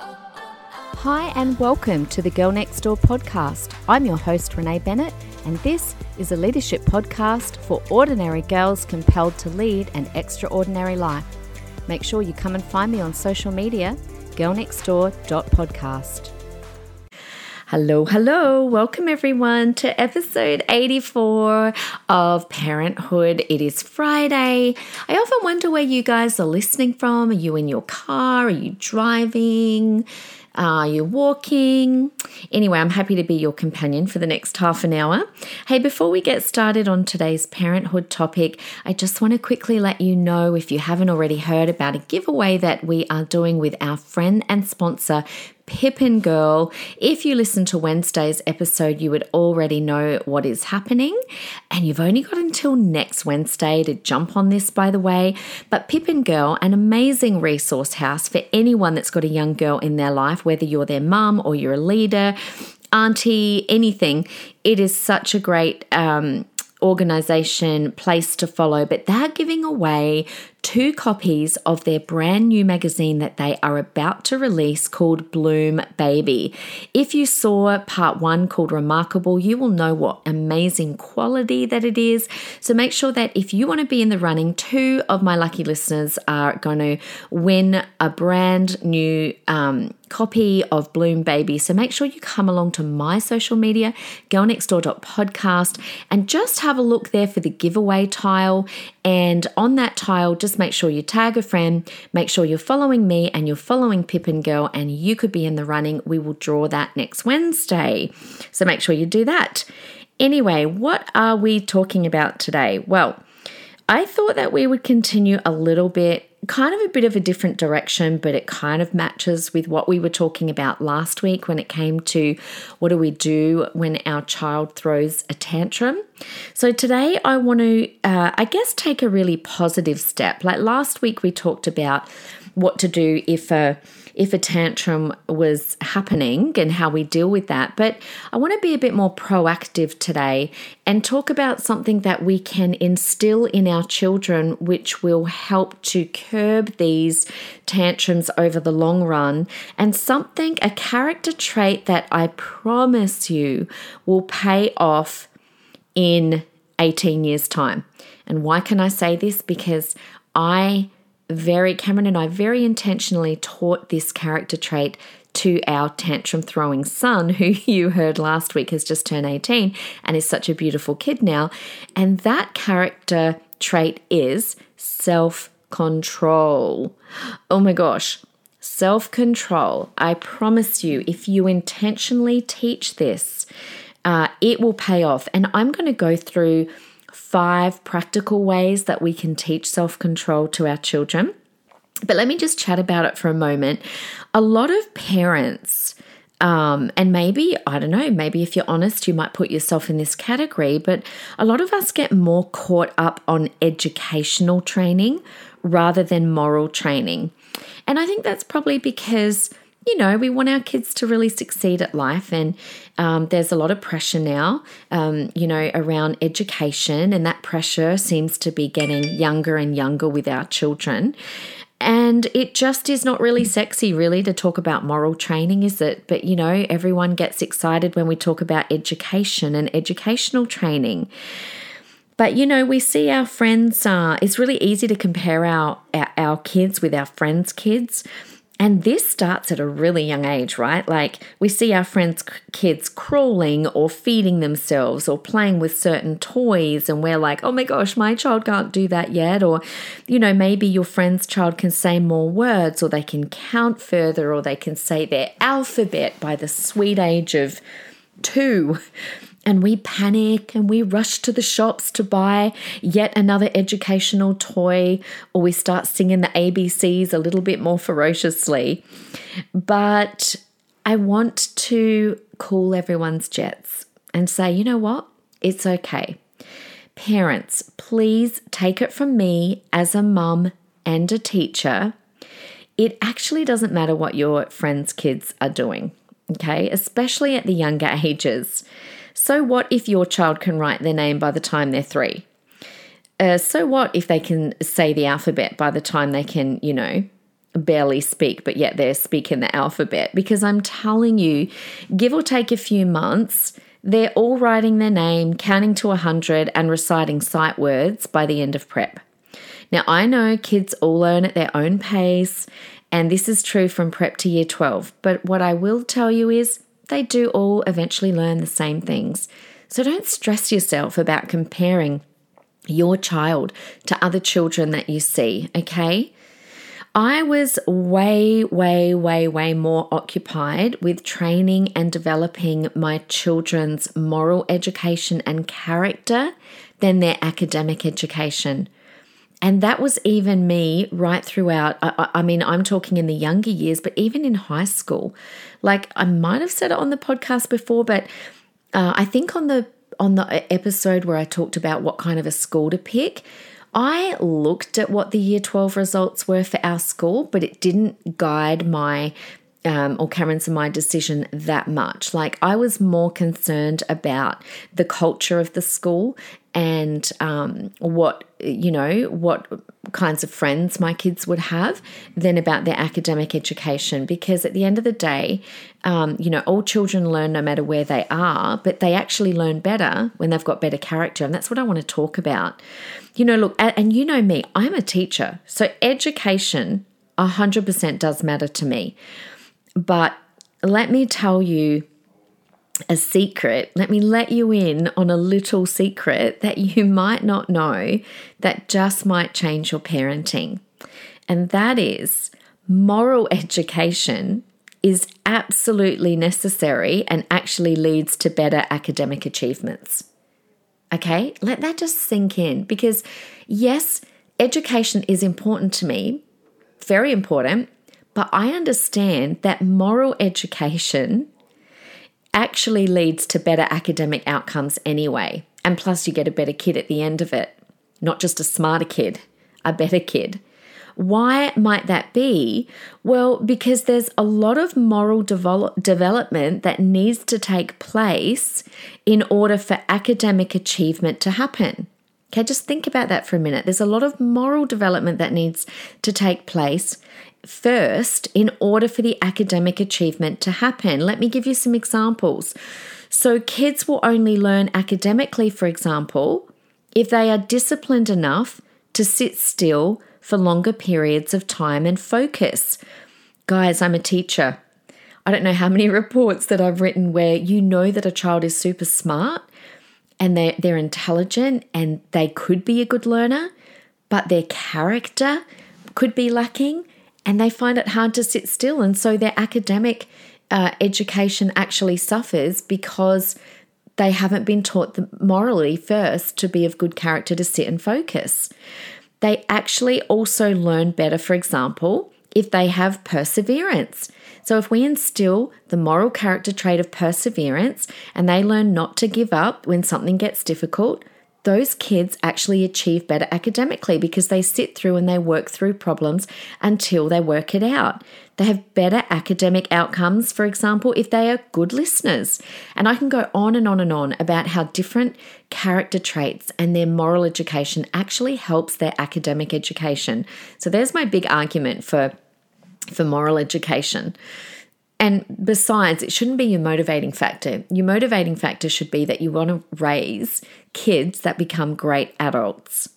Hi, and welcome to the Girl Next Door podcast. I'm your host, Renee Bennett, and this is a leadership podcast for ordinary girls compelled to lead an extraordinary life. Make sure you come and find me on social media, girlnextdoor.podcast. Hello, hello. Welcome everyone to episode 84 of Parenthood. It is Friday. I often wonder where you guys are listening from. Are you in your car? Are you driving? Are you walking? Anyway, I'm happy to be your companion for the next half an hour. Hey, before we get started on today's parenthood topic, I just want to quickly let you know if you haven't already heard about a giveaway that we are doing with our friend and sponsor, Pippin Girl. If you listen to Wednesday's episode, you would already know what is happening. And you've only got until next Wednesday to jump on this, by the way. But Pippin Girl, an amazing resource house for anyone that's got a young girl in their life, whether you're their mum or you're a leader, auntie, anything. It is such a great um, organization place to follow, but they're giving away two copies of their brand new magazine that they are about to release called Bloom Baby. If you saw part one called Remarkable, you will know what amazing quality that it is. So make sure that if you want to be in the running, two of my lucky listeners are going to win a brand new um, copy of Bloom Baby. So make sure you come along to my social media, girlnextdoor.podcast, and just have a look there for the giveaway tile. And on that tile, just make sure you tag a friend, make sure you're following me and you're following Pippin Girl, and you could be in the running. We will draw that next Wednesday. So make sure you do that. Anyway, what are we talking about today? Well, I thought that we would continue a little bit kind of a bit of a different direction, but it kind of matches with what we were talking about last week when it came to what do we do when our child throws a tantrum. So today I want to, uh, I guess, take a really positive step. Like last week, we talked about what to do if a if a tantrum was happening and how we deal with that. But I want to be a bit more proactive today and talk about something that we can instill in our children, which will help to curb these tantrums over the long run, and something, a character trait that I promise you will pay off in 18 years' time. And why can I say this? Because I very, Cameron and I very intentionally taught this character trait to our tantrum throwing son, who you heard last week has just turned 18 and is such a beautiful kid now. And that character trait is self control. Oh my gosh, self control. I promise you, if you intentionally teach this, uh, it will pay off. And I'm going to go through five practical ways that we can teach self control to our children. But let me just chat about it for a moment. A lot of parents, um, and maybe, I don't know, maybe if you're honest, you might put yourself in this category, but a lot of us get more caught up on educational training rather than moral training. And I think that's probably because you know, we want our kids to really succeed at life. And um, there's a lot of pressure now, um, you know, around education. And that pressure seems to be getting younger and younger with our children. And it just is not really sexy, really, to talk about moral training, is it? But, you know, everyone gets excited when we talk about education and educational training. But you know, we see our friends. Uh, it's really easy to compare our, our, our kids with our friends' kids. And this starts at a really young age, right? Like we see our friends' kids crawling or feeding themselves or playing with certain toys, and we're like, oh my gosh, my child can't do that yet. Or, you know, maybe your friend's child can say more words, or they can count further, or they can say their alphabet by the sweet age of two and we panic and we rush to the shops to buy yet another educational toy, or we start singing the ABCs a little bit more ferociously. But I want to cool everyone's jets and say, you know what? It's okay. Parents, please take it from me as a mum and a teacher. It actually doesn't matter what your friends' kids are doing, okay? Especially at the younger ages. So, what if your child can write their name by the time they're three? Uh, so, what if they can say the alphabet by the time they can, you know, barely speak, but yet they're speaking the alphabet. Because I'm telling you, give or take a few months, they're all writing their name, counting to 100, and reciting sight words by the end of prep. Now, I know kids all learn at their own pace, and this is true from prep to year 12, but what I will tell you is they do all eventually learn the same things. So don't stress yourself about comparing your child to other children that you see, okay? I was way, way, way, way more occupied with training and developing my children's moral education and character than their academic education. And that was even me right throughout. I, I, mean, I'm talking in the younger years, but even in high school. Like I might have said it on the podcast before, but uh, I think on the on the episode where I talked about what kind of a school to pick, I looked at what the year 12 results were for our school, but it didn't guide my um, or Cameron's and my decision that much. Like, I was more concerned about the culture of the school and um, what, you know, what kinds of friends my kids would have than about their academic education. Because at the end of the day, um, you know, all children learn no matter where they are, but they actually learn better when they've got better character. And that's what I want to talk about. You know, look, and you know me, I'm a teacher. So education 100% does matter to me. But let me tell you a secret. Let me let you in on a little secret that you might not know that just might change your parenting. And that is moral education is absolutely necessary and actually leads to better academic achievements. Okay, let that just sink in because, yes, education is important to me, very important, but I understand that moral education actually leads to better academic outcomes anyway. And plus, you get a better kid at the end of it, not just a smarter kid, a better kid. Why might that be? Well, because there's a lot of moral develop- development that needs to take place in order for academic achievement to happen. Okay, just think about that for a minute. There's a lot of moral development that needs to take place first in order for the academic achievement to happen. Let me give you some examples. So, kids will only learn academically, for example, if they are disciplined enough to sit still for longer periods of time and focus. Guys, I'm a teacher. I don't know how many reports that I've written where you know that a child is super smart and they're, they're intelligent and they could be a good learner, but their character could be lacking and they find it hard to sit still. And so their academic uh, education actually suffers because they haven't been taught the, morally first to be of good character to sit and focus. They actually also learn better, for example, if they have perseverance. So, if we instill the moral character trait of perseverance and they learn not to give up when something gets difficult, those kids actually achieve better academically because they sit through and they work through problems until they work it out. They have better academic outcomes, for example, if they are good listeners. And I can go on and on and on about how different character traits and their moral education actually helps their academic education. So there's my big argument for for moral education. And besides, it shouldn't be your motivating factor. Your motivating factor should be that you want to raise kids that become great adults.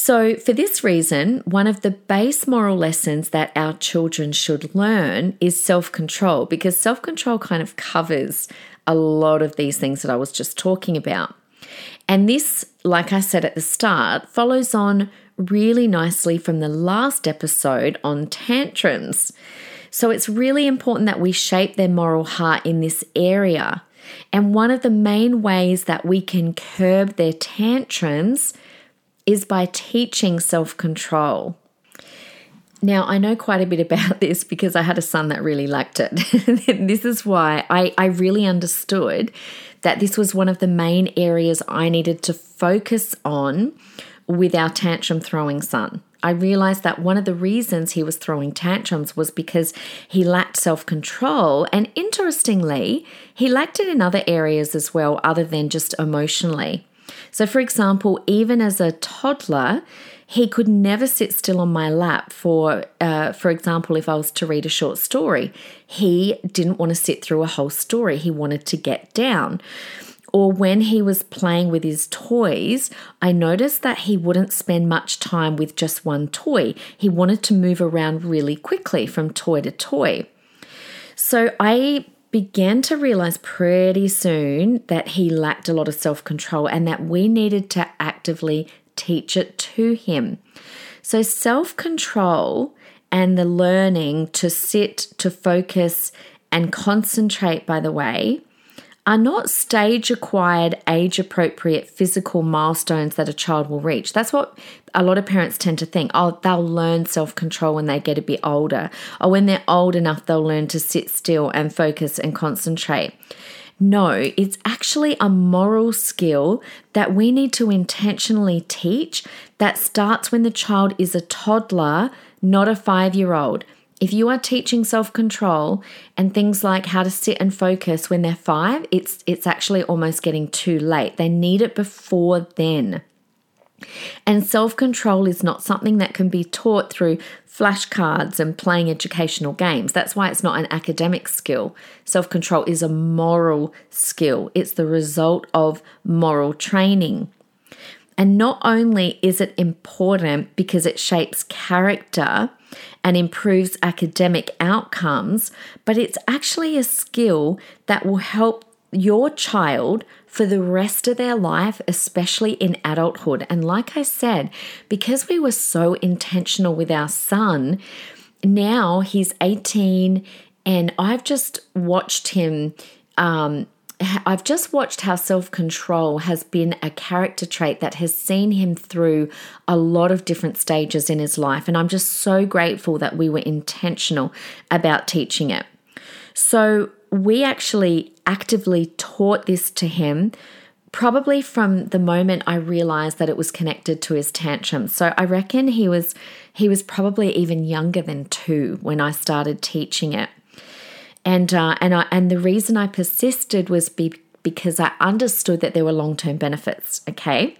So, for this reason, one of the base moral lessons that our children should learn is self control, because self control kind of covers a lot of these things that I was just talking about. And this, like I said at the start, follows on really nicely from the last episode on tantrums. So, it's really important that we shape their moral heart in this area. And one of the main ways that we can curb their tantrums is by teaching self control. Now, I know quite a bit about this because I had a son that really liked it. this is why I, I really understood that this was one of the main areas I needed to focus on with our tantrum throwing son. I realized that one of the reasons he was throwing tantrums was because he lacked self control. And interestingly, he lacked it in other areas as well, other than just emotionally. So, for example, even as a toddler, he could never sit still on my lap for uh, for example if i was to read a short story he didn't want to sit through a whole story he wanted to get down or when he was playing with his toys, I noticed that he wouldn't spend much time with just one toy. He wanted to move around really quickly from toy to toy. So I began to realize pretty soon that he lacked a lot of self control and that we needed to actively teach it to him. So, self control and the learning to sit, to focus, and concentrate, by the way, are not stage acquired, age appropriate physical milestones that a child will reach. That's what a lot of parents tend to think. Oh, they'll learn self control when they get a bit older, or when they're old enough, they'll learn to sit still and focus and concentrate. No, it's actually a moral skill that we need to intentionally teach that starts when the child is a toddler, not a five year old. If you are teaching self-control and things like how to sit and focus when they're 5, it's it's actually almost getting too late. They need it before then. And self control is not something that can be taught through flashcards and playing educational games. That's why it's not an academic skill. Self control is a moral skill, it's the result of moral training. And not only is it important because it shapes character and improves academic outcomes, but it's actually a skill that will help your child for the rest of their life, especially in adulthood. And like I said, because we were so intentional with our son, now he's 18 and I've just watched him. Um, I've just watched how self control has been a character trait that has seen him through a lot of different stages in his life. And I'm just so grateful that we were intentional about teaching it. So, we actually actively taught this to him probably from the moment I realized that it was connected to his tantrum. So I reckon he was he was probably even younger than 2 when I started teaching it. And uh, and I and the reason I persisted was be, because I understood that there were long-term benefits, okay?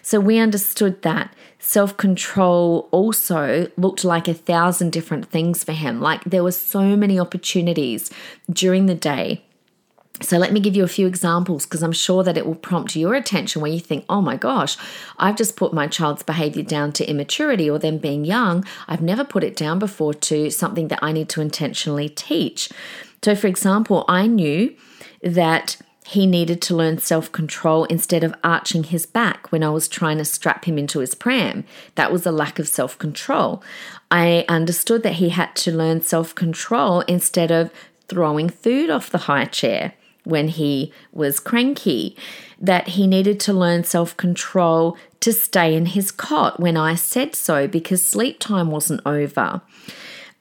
So we understood that self control also looked like a thousand different things for him. Like there were so many opportunities during the day. So, let me give you a few examples because I'm sure that it will prompt your attention where you think, oh my gosh, I've just put my child's behavior down to immaturity or them being young. I've never put it down before to something that I need to intentionally teach. So, for example, I knew that he needed to learn self control instead of arching his back when I was trying to strap him into his pram. That was a lack of self control. I understood that he had to learn self control instead of throwing food off the high chair when he was cranky, that he needed to learn self control to stay in his cot when I said so because sleep time wasn't over.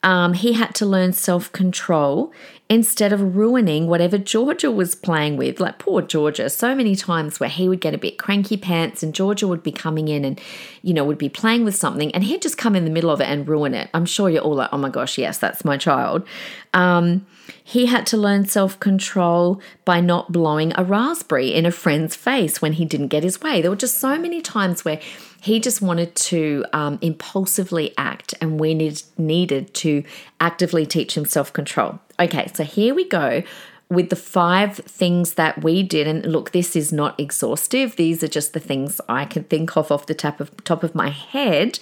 Um, he had to learn self control instead of ruining whatever Georgia was playing with. Like poor Georgia, so many times where he would get a bit cranky pants and Georgia would be coming in and, you know, would be playing with something and he'd just come in the middle of it and ruin it. I'm sure you're all like, oh my gosh, yes, that's my child. Um, he had to learn self control by not blowing a raspberry in a friend's face when he didn't get his way. There were just so many times where he just wanted to um, impulsively act, and we need, needed to actively teach him self control. Okay, so here we go with the five things that we did. And look, this is not exhaustive, these are just the things I can think of off the top of, top of my head.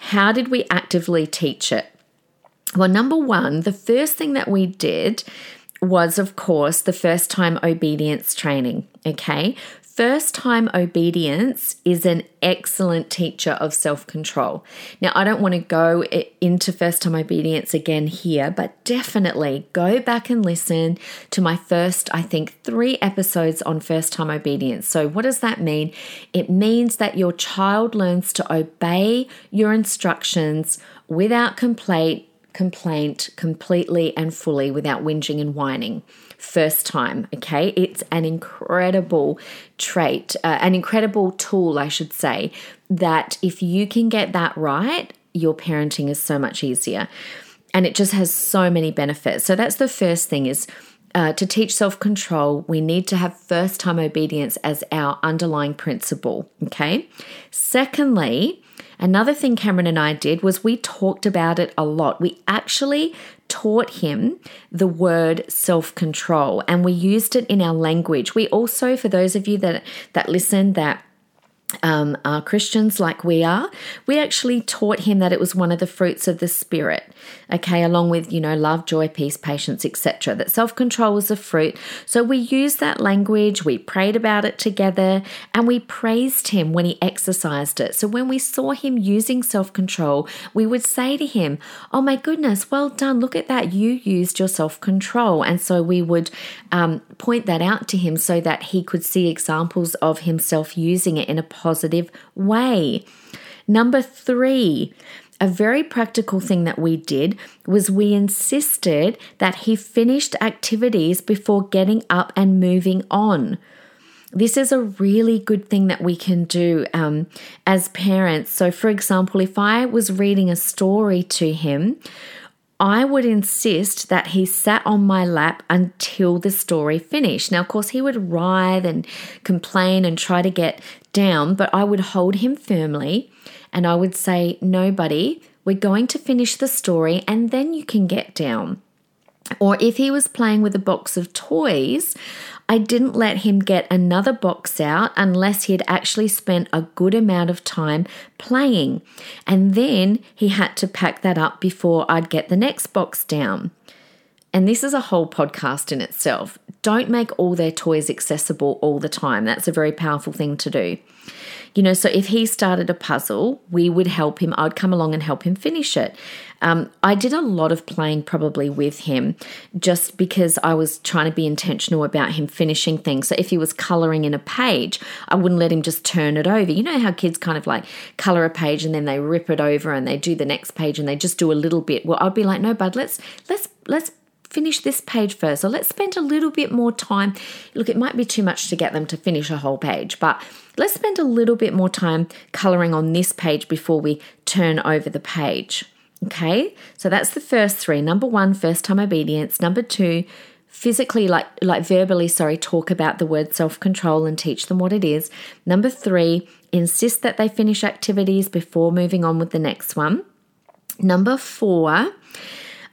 How did we actively teach it? Well, number one, the first thing that we did was, of course, the first time obedience training. Okay. First time obedience is an excellent teacher of self control. Now, I don't want to go into first time obedience again here, but definitely go back and listen to my first, I think, three episodes on first time obedience. So, what does that mean? It means that your child learns to obey your instructions without complaint complaint completely and fully without whinging and whining first time. Okay, it's an incredible trait, uh, an incredible tool, I should say, that if you can get that right, your parenting is so much easier. And it just has so many benefits. So that's the first thing is uh, to teach self control, we need to have first time obedience as our underlying principle. Okay. Secondly, Another thing Cameron and I did was we talked about it a lot. We actually taught him the word self-control and we used it in our language. We also for those of you that that listen that um, are Christians like we are, we actually taught him that it was one of the fruits of the Spirit, okay, along with, you know, love, joy, peace, patience, etc. That self control was a fruit. So we used that language, we prayed about it together, and we praised him when he exercised it. So when we saw him using self control, we would say to him, Oh my goodness, well done, look at that, you used your self control. And so we would um, point that out to him so that he could see examples of himself using it in a positive way. Number three, a very practical thing that we did was we insisted that he finished activities before getting up and moving on. This is a really good thing that we can do um, as parents. So, for example, if I was reading a story to him, I would insist that he sat on my lap until the story finished. Now, of course, he would writhe and complain and try to get down, but I would hold him firmly and I would say, No, buddy, we're going to finish the story and then you can get down. Or if he was playing with a box of toys, I didn't let him get another box out unless he'd actually spent a good amount of time playing. And then he had to pack that up before I'd get the next box down. And this is a whole podcast in itself. Don't make all their toys accessible all the time. That's a very powerful thing to do. You know, so if he started a puzzle, we would help him. I'd come along and help him finish it. Um, I did a lot of playing probably with him just because I was trying to be intentional about him finishing things. So if he was coloring in a page, I wouldn't let him just turn it over. You know how kids kind of like color a page and then they rip it over and they do the next page and they just do a little bit. Well, I'd be like, no, bud, let's let's let's finish this page first. So let's spend a little bit more time. Look, it might be too much to get them to finish a whole page, but let's spend a little bit more time coloring on this page before we turn over the page. Okay, so that's the first three. Number one, first time obedience. Number two, physically like like verbally sorry talk about the word self-control and teach them what it is number 3 insist that they finish activities before moving on with the next one number 4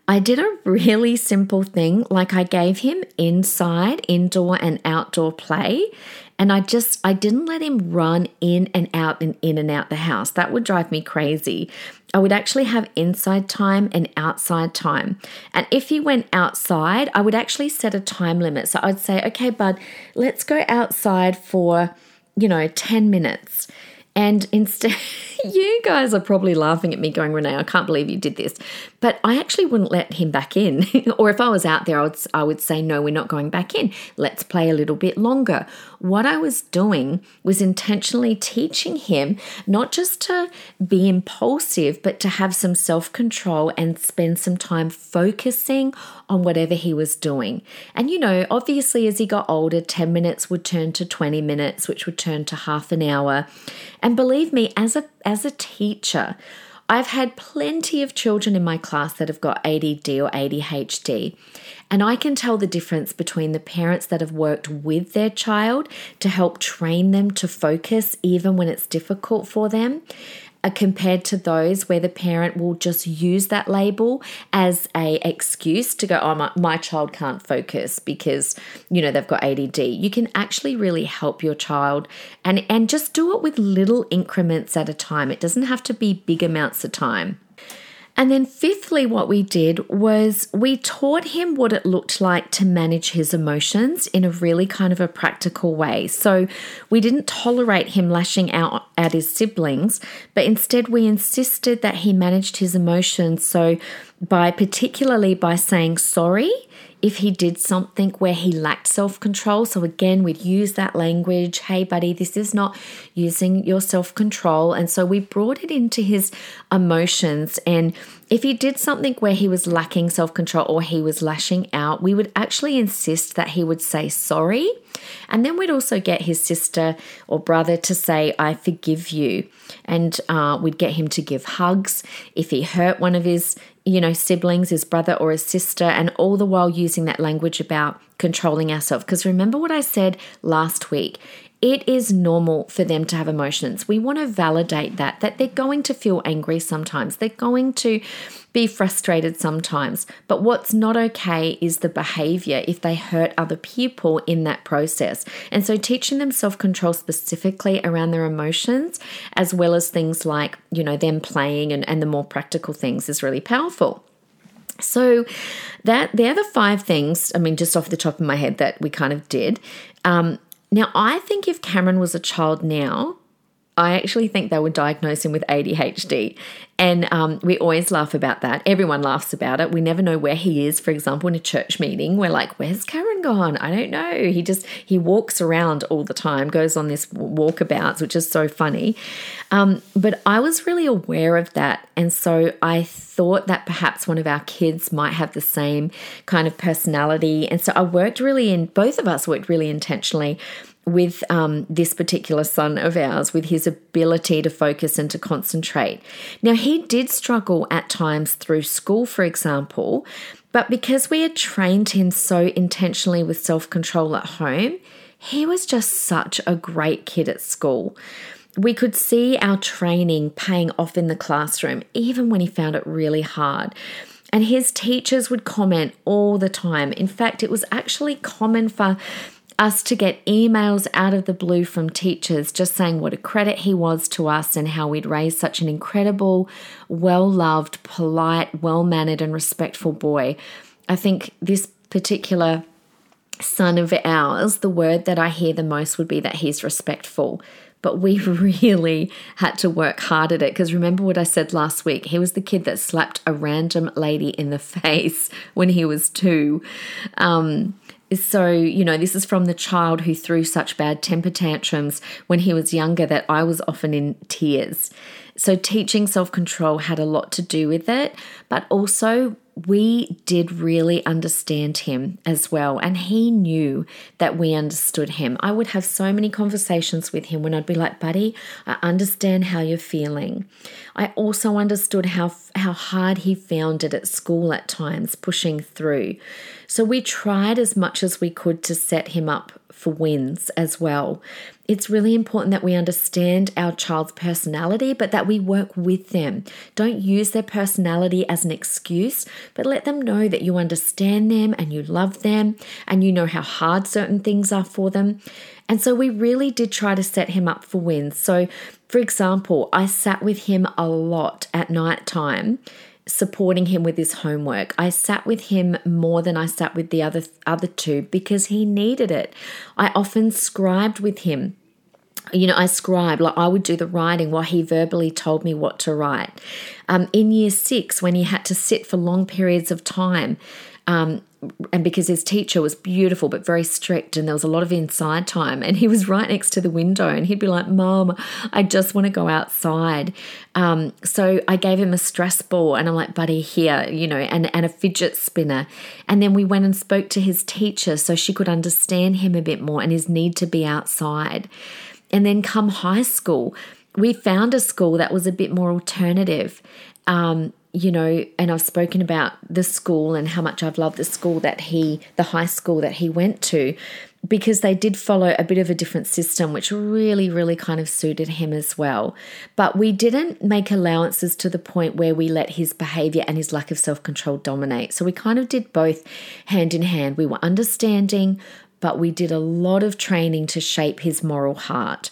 I did a really simple thing like I gave him inside, indoor and outdoor play and I just I didn't let him run in and out and in and out the house. That would drive me crazy. I would actually have inside time and outside time. And if he went outside, I would actually set a time limit. So I'd say, "Okay, bud, let's go outside for, you know, 10 minutes." And instead, you guys are probably laughing at me going, Renee, I can't believe you did this. But I actually wouldn't let him back in. or if I was out there, I would, I would say, no, we're not going back in. Let's play a little bit longer. What I was doing was intentionally teaching him not just to be impulsive, but to have some self control and spend some time focusing on whatever he was doing. And you know, obviously, as he got older, 10 minutes would turn to 20 minutes, which would turn to half an hour. And believe me, as a as a teacher, I've had plenty of children in my class that have got ADD or ADHD, and I can tell the difference between the parents that have worked with their child to help train them to focus even when it's difficult for them compared to those where the parent will just use that label as a excuse to go oh my, my child can't focus because you know they've got ADD you can actually really help your child and and just do it with little increments at a time. It doesn't have to be big amounts of time and then, fifthly, what we did was we taught him what it looked like to manage his emotions in a really kind of a practical way. So, we didn't tolerate him lashing out at his siblings, but instead, we insisted that he managed his emotions. So, by particularly by saying sorry if he did something where he lacked self control. So, again, we'd use that language hey, buddy, this is not using your self control. And so we brought it into his emotions. And if he did something where he was lacking self control or he was lashing out, we would actually insist that he would say sorry. And then we'd also get his sister or brother to say, I forgive you. And uh, we'd get him to give hugs. If he hurt one of his you know, siblings, his brother or his sister, and all the while using that language about controlling ourselves. Because remember what I said last week it is normal for them to have emotions. We want to validate that, that they're going to feel angry sometimes, they're going to be frustrated sometimes. But what's not okay is the behavior if they hurt other people in that process. And so teaching them self control specifically around their emotions, as well as things like, you know, them playing and, and the more practical things is really powerful. So that the five things, I mean, just off the top of my head that we kind of did. Um, now, I think if Cameron was a child now, I actually think they would diagnose him with ADHD. And um, we always laugh about that. Everyone laughs about it. We never know where he is. For example, in a church meeting, we're like, "Where's Karen gone? I don't know." He just he walks around all the time, goes on this walkabouts, which is so funny. Um, but I was really aware of that, and so I thought that perhaps one of our kids might have the same kind of personality. And so I worked really in both of us worked really intentionally with um, this particular son of ours, with his ability to focus and to concentrate. Now, he did struggle at times through school, for example, but because we had trained him so intentionally with self control at home, he was just such a great kid at school. We could see our training paying off in the classroom, even when he found it really hard. And his teachers would comment all the time. In fact, it was actually common for us to get emails out of the blue from teachers just saying what a credit he was to us and how we'd raised such an incredible, well loved, polite, well mannered, and respectful boy. I think this particular son of ours, the word that I hear the most would be that he's respectful. But we really had to work hard at it because remember what I said last week? He was the kid that slapped a random lady in the face when he was two. Um, so, you know, this is from the child who threw such bad temper tantrums when he was younger that I was often in tears. So, teaching self control had a lot to do with it, but also we did really understand him as well. And he knew that we understood him. I would have so many conversations with him when I'd be like, buddy, I understand how you're feeling. I also understood how, how hard he found it at school at times, pushing through. So we tried as much as we could to set him up for wins as well. It's really important that we understand our child's personality, but that we work with them. Don't use their personality as an excuse, but let them know that you understand them and you love them and you know how hard certain things are for them. And so we really did try to set him up for wins. So, for example, I sat with him a lot at night time supporting him with his homework. I sat with him more than I sat with the other other two because he needed it. I often scribed with him. You know, I scribed, like I would do the writing while he verbally told me what to write. Um, in year six, when he had to sit for long periods of time, um, and because his teacher was beautiful but very strict and there was a lot of inside time and he was right next to the window and he'd be like mom i just want to go outside. Um, so i gave him a stress ball and i'm like buddy here you know and, and a fidget spinner. And then we went and spoke to his teacher so she could understand him a bit more and his need to be outside. And then come high school we found a school that was a bit more alternative. Um, you know, and I've spoken about the school and how much I've loved the school that he, the high school that he went to, because they did follow a bit of a different system, which really, really kind of suited him as well. But we didn't make allowances to the point where we let his behavior and his lack of self control dominate. So we kind of did both hand in hand. We were understanding, but we did a lot of training to shape his moral heart.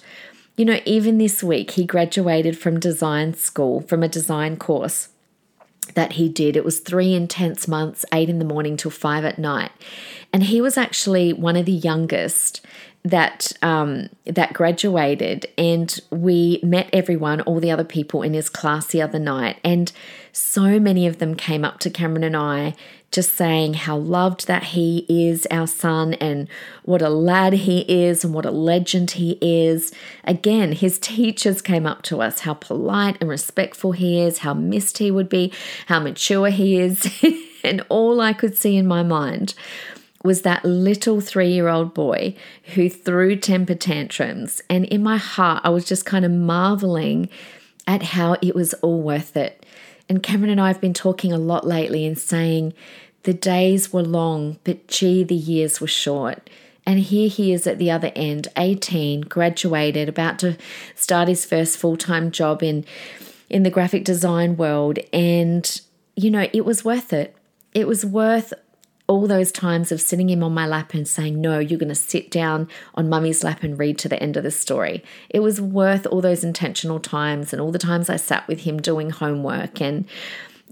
You know, even this week, he graduated from design school, from a design course that he did. It was three intense months, eight in the morning till five at night. And he was actually one of the youngest that um, that graduated, and we met everyone, all the other people in his class the other night, and so many of them came up to Cameron and I just saying how loved that he is, our son, and what a lad he is, and what a legend he is. Again, his teachers came up to us how polite and respectful he is, how missed he would be, how mature he is. and all I could see in my mind was that little three year old boy who threw temper tantrums. And in my heart, I was just kind of marveling at how it was all worth it. And Cameron and I have been talking a lot lately and saying the days were long, but gee, the years were short. And here he is at the other end, 18, graduated, about to start his first full time job in, in the graphic design world. And, you know, it was worth it. It was worth all those times of sitting him on my lap and saying, No, you're going to sit down on mummy's lap and read to the end of the story. It was worth all those intentional times and all the times I sat with him doing homework and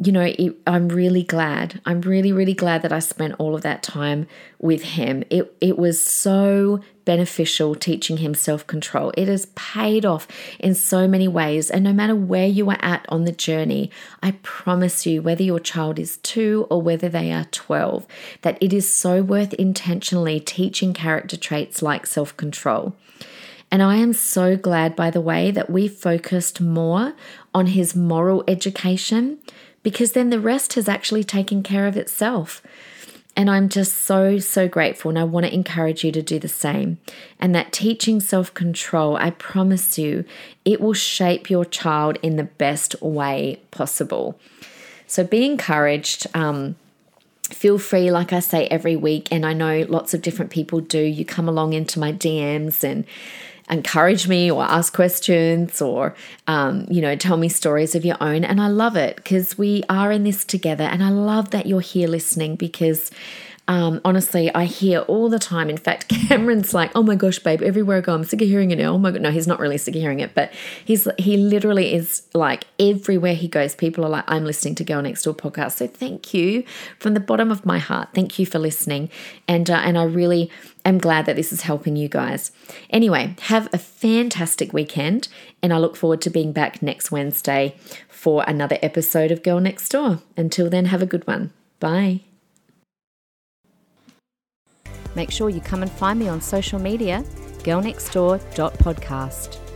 you know, it, I'm really glad. I'm really, really glad that I spent all of that time with him. It it was so beneficial teaching him self control. It has paid off in so many ways. And no matter where you are at on the journey, I promise you, whether your child is two or whether they are 12, that it is so worth intentionally teaching character traits like self control. And I am so glad, by the way, that we focused more on his moral education because then the rest has actually taken care of itself. And I'm just so, so grateful. And I want to encourage you to do the same. And that teaching self control, I promise you, it will shape your child in the best way possible. So be encouraged. Um, feel free, like I say every week, and I know lots of different people do. You come along into my DMs and encourage me or ask questions or, um, you know, tell me stories of your own. And I love it because we are in this together. And I love that you're here listening because um, honestly, I hear all the time. In fact, Cameron's like, "Oh my gosh, babe! Everywhere I go, I'm sick of hearing it now." Oh my god, no, he's not really sick of hearing it, but he's he literally is like everywhere he goes. People are like, "I'm listening to Girl Next Door podcast." So thank you from the bottom of my heart. Thank you for listening, and uh, and I really am glad that this is helping you guys. Anyway, have a fantastic weekend, and I look forward to being back next Wednesday for another episode of Girl Next Door. Until then, have a good one. Bye. Make sure you come and find me on social media, girlnextdoor.podcast.